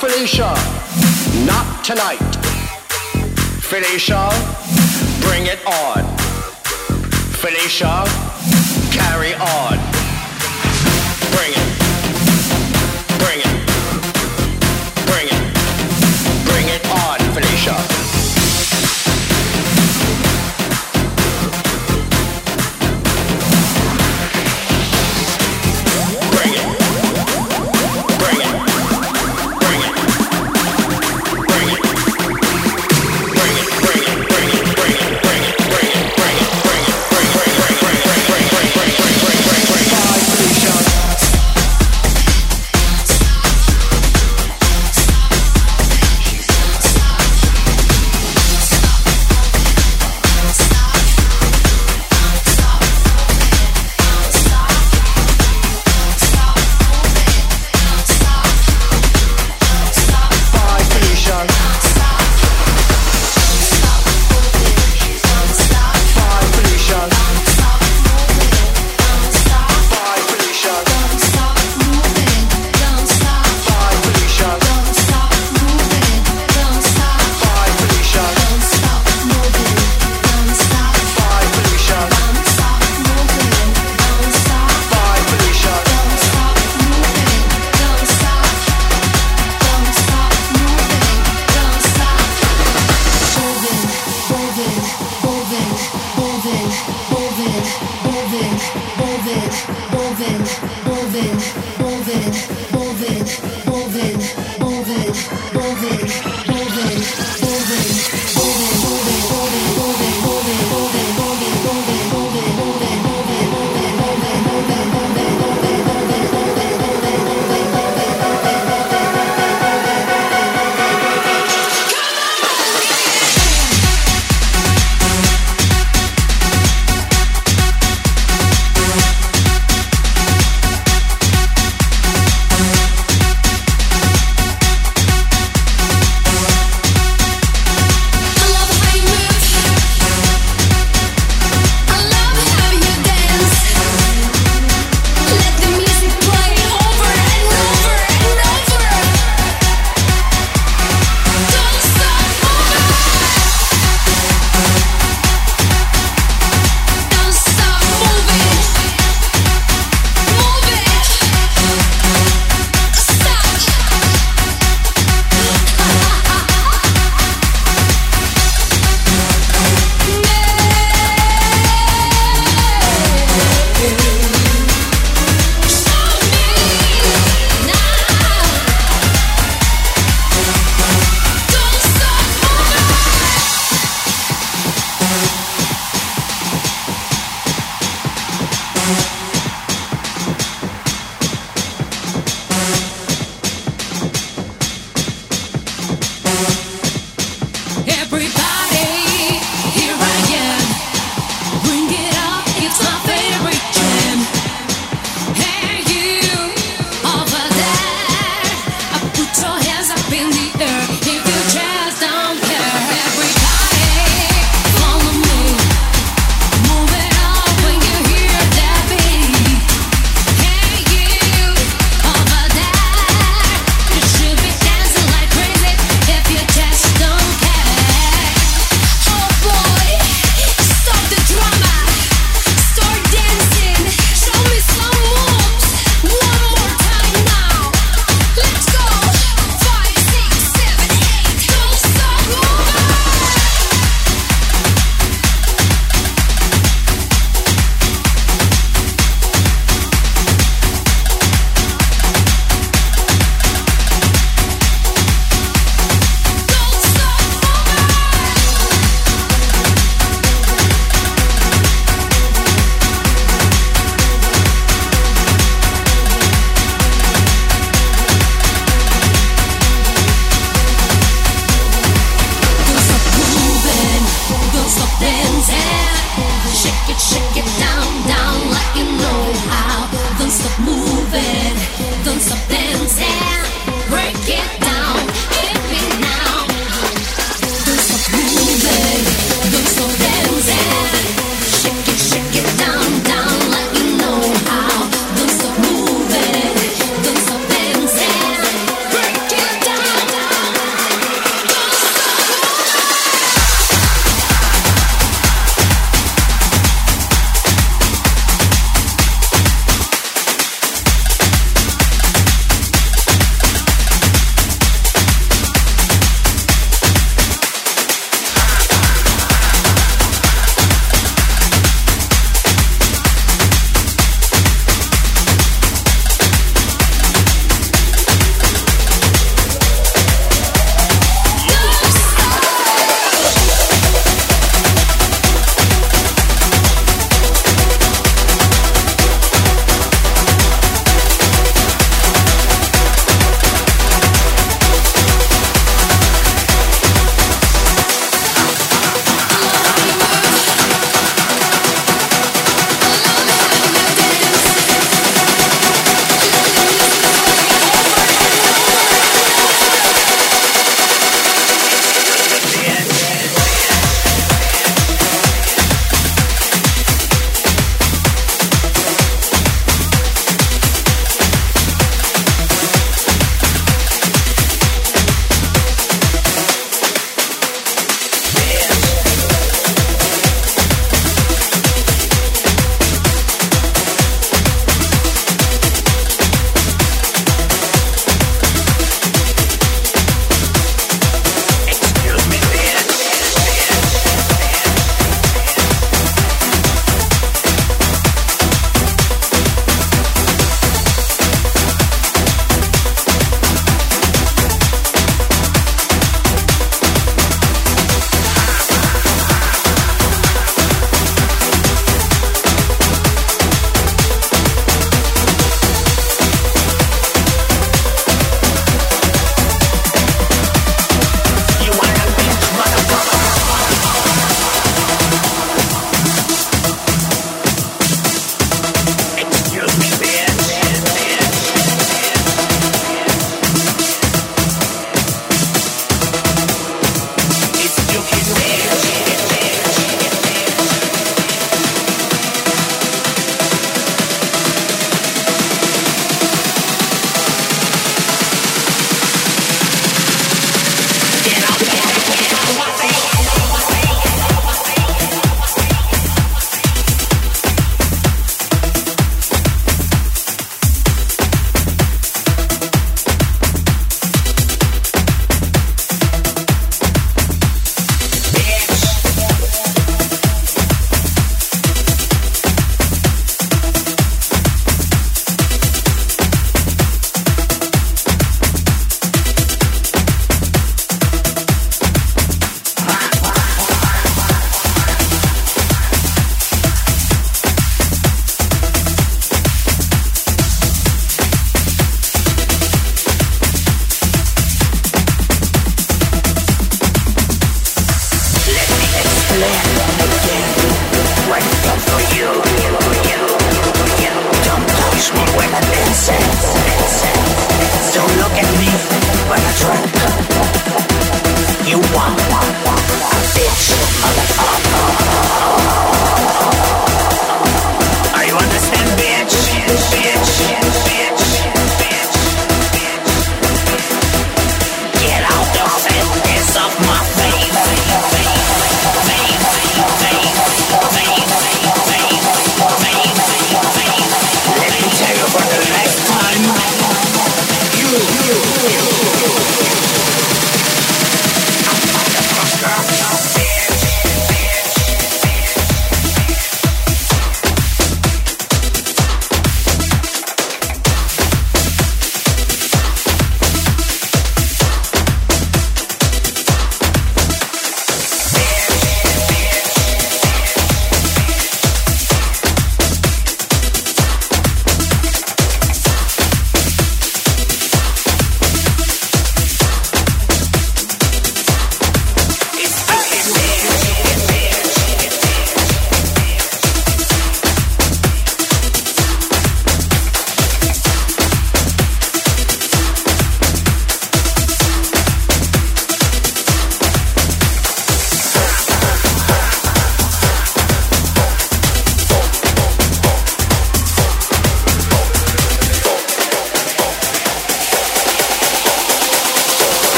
Felicia. Not tonight. Felicia, bring it on. Felicia, carry on.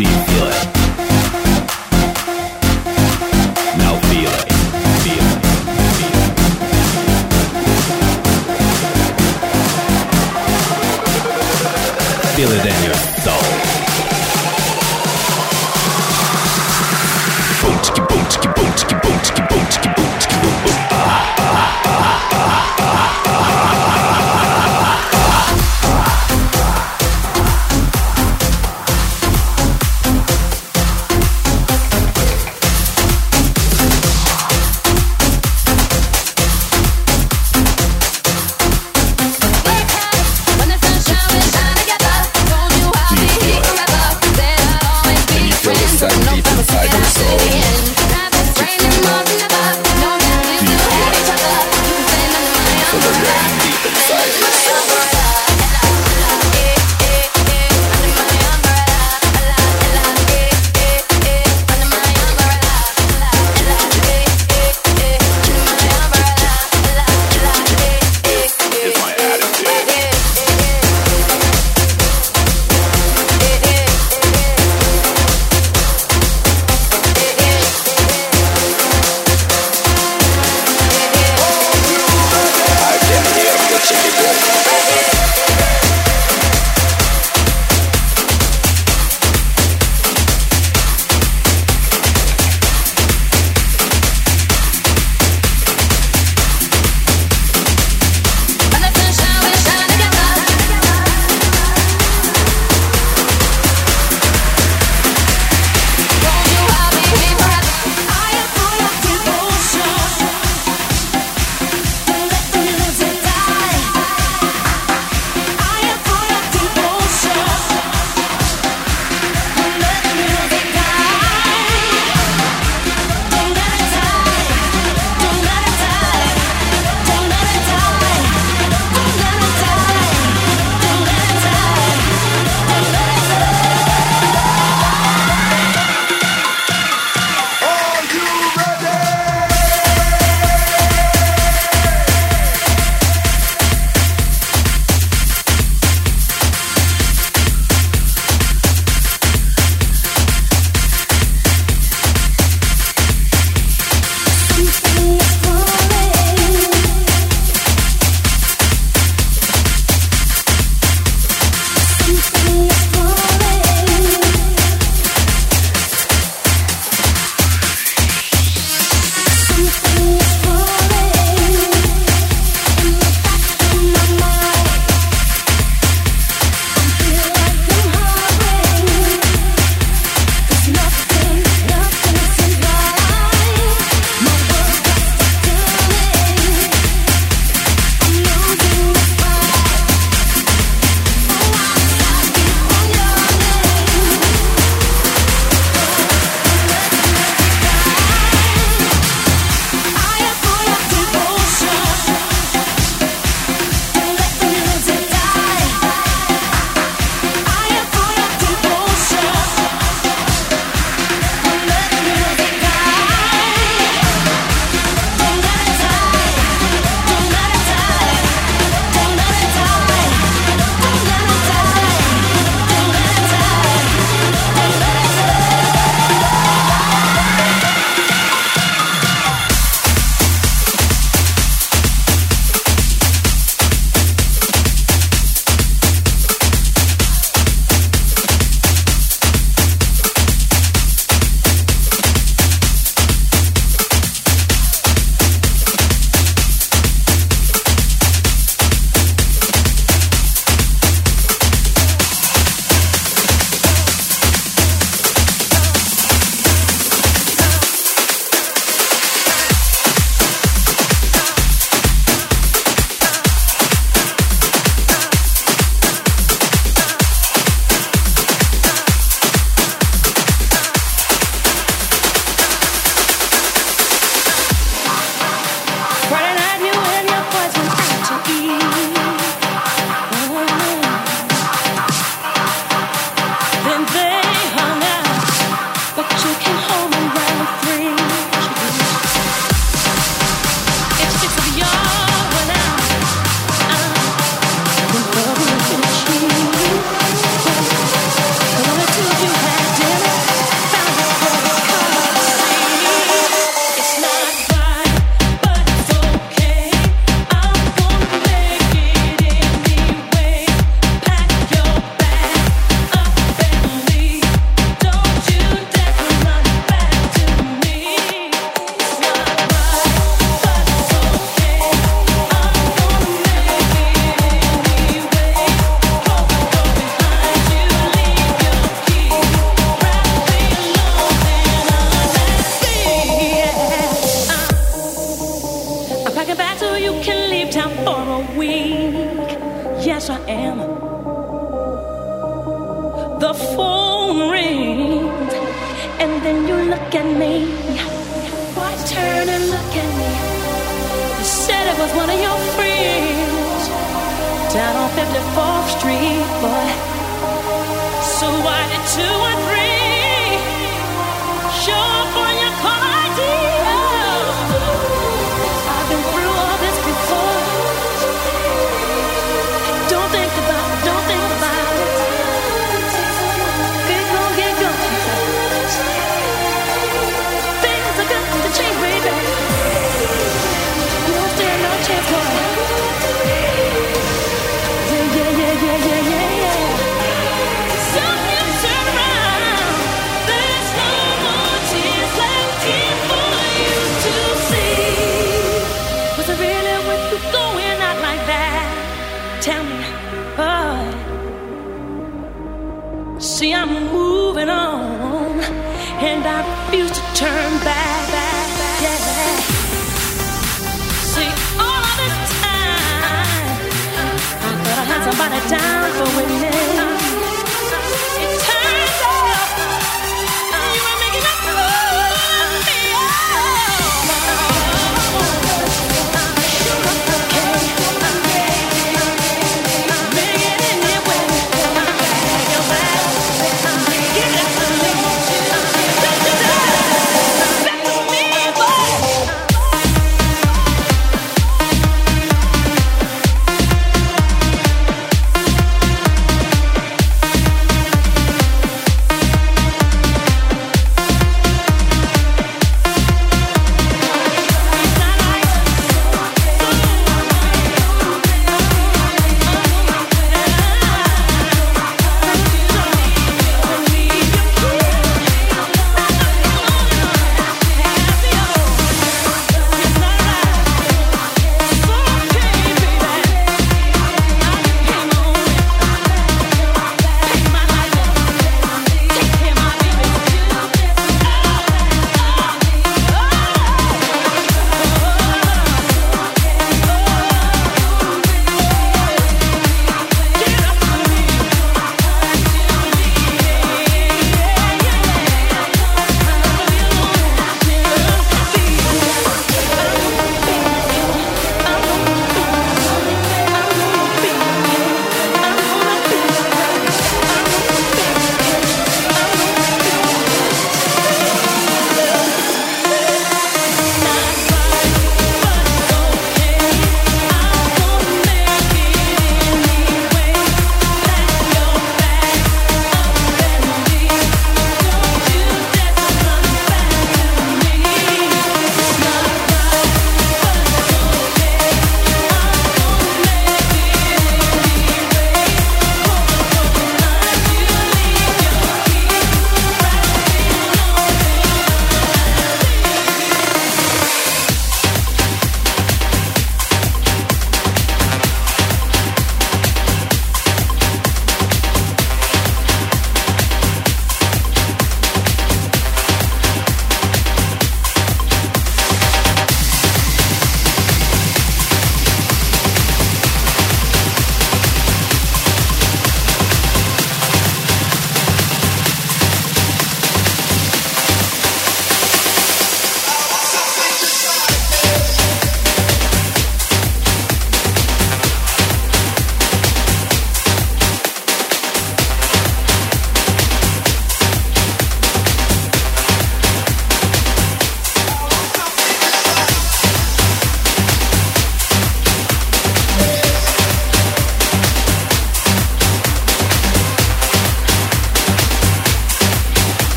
Do you feel it? yes I am. The phone rings, and then you look at me. Why turn and look at me? You said it was one of your friends down on 54th Street, boy.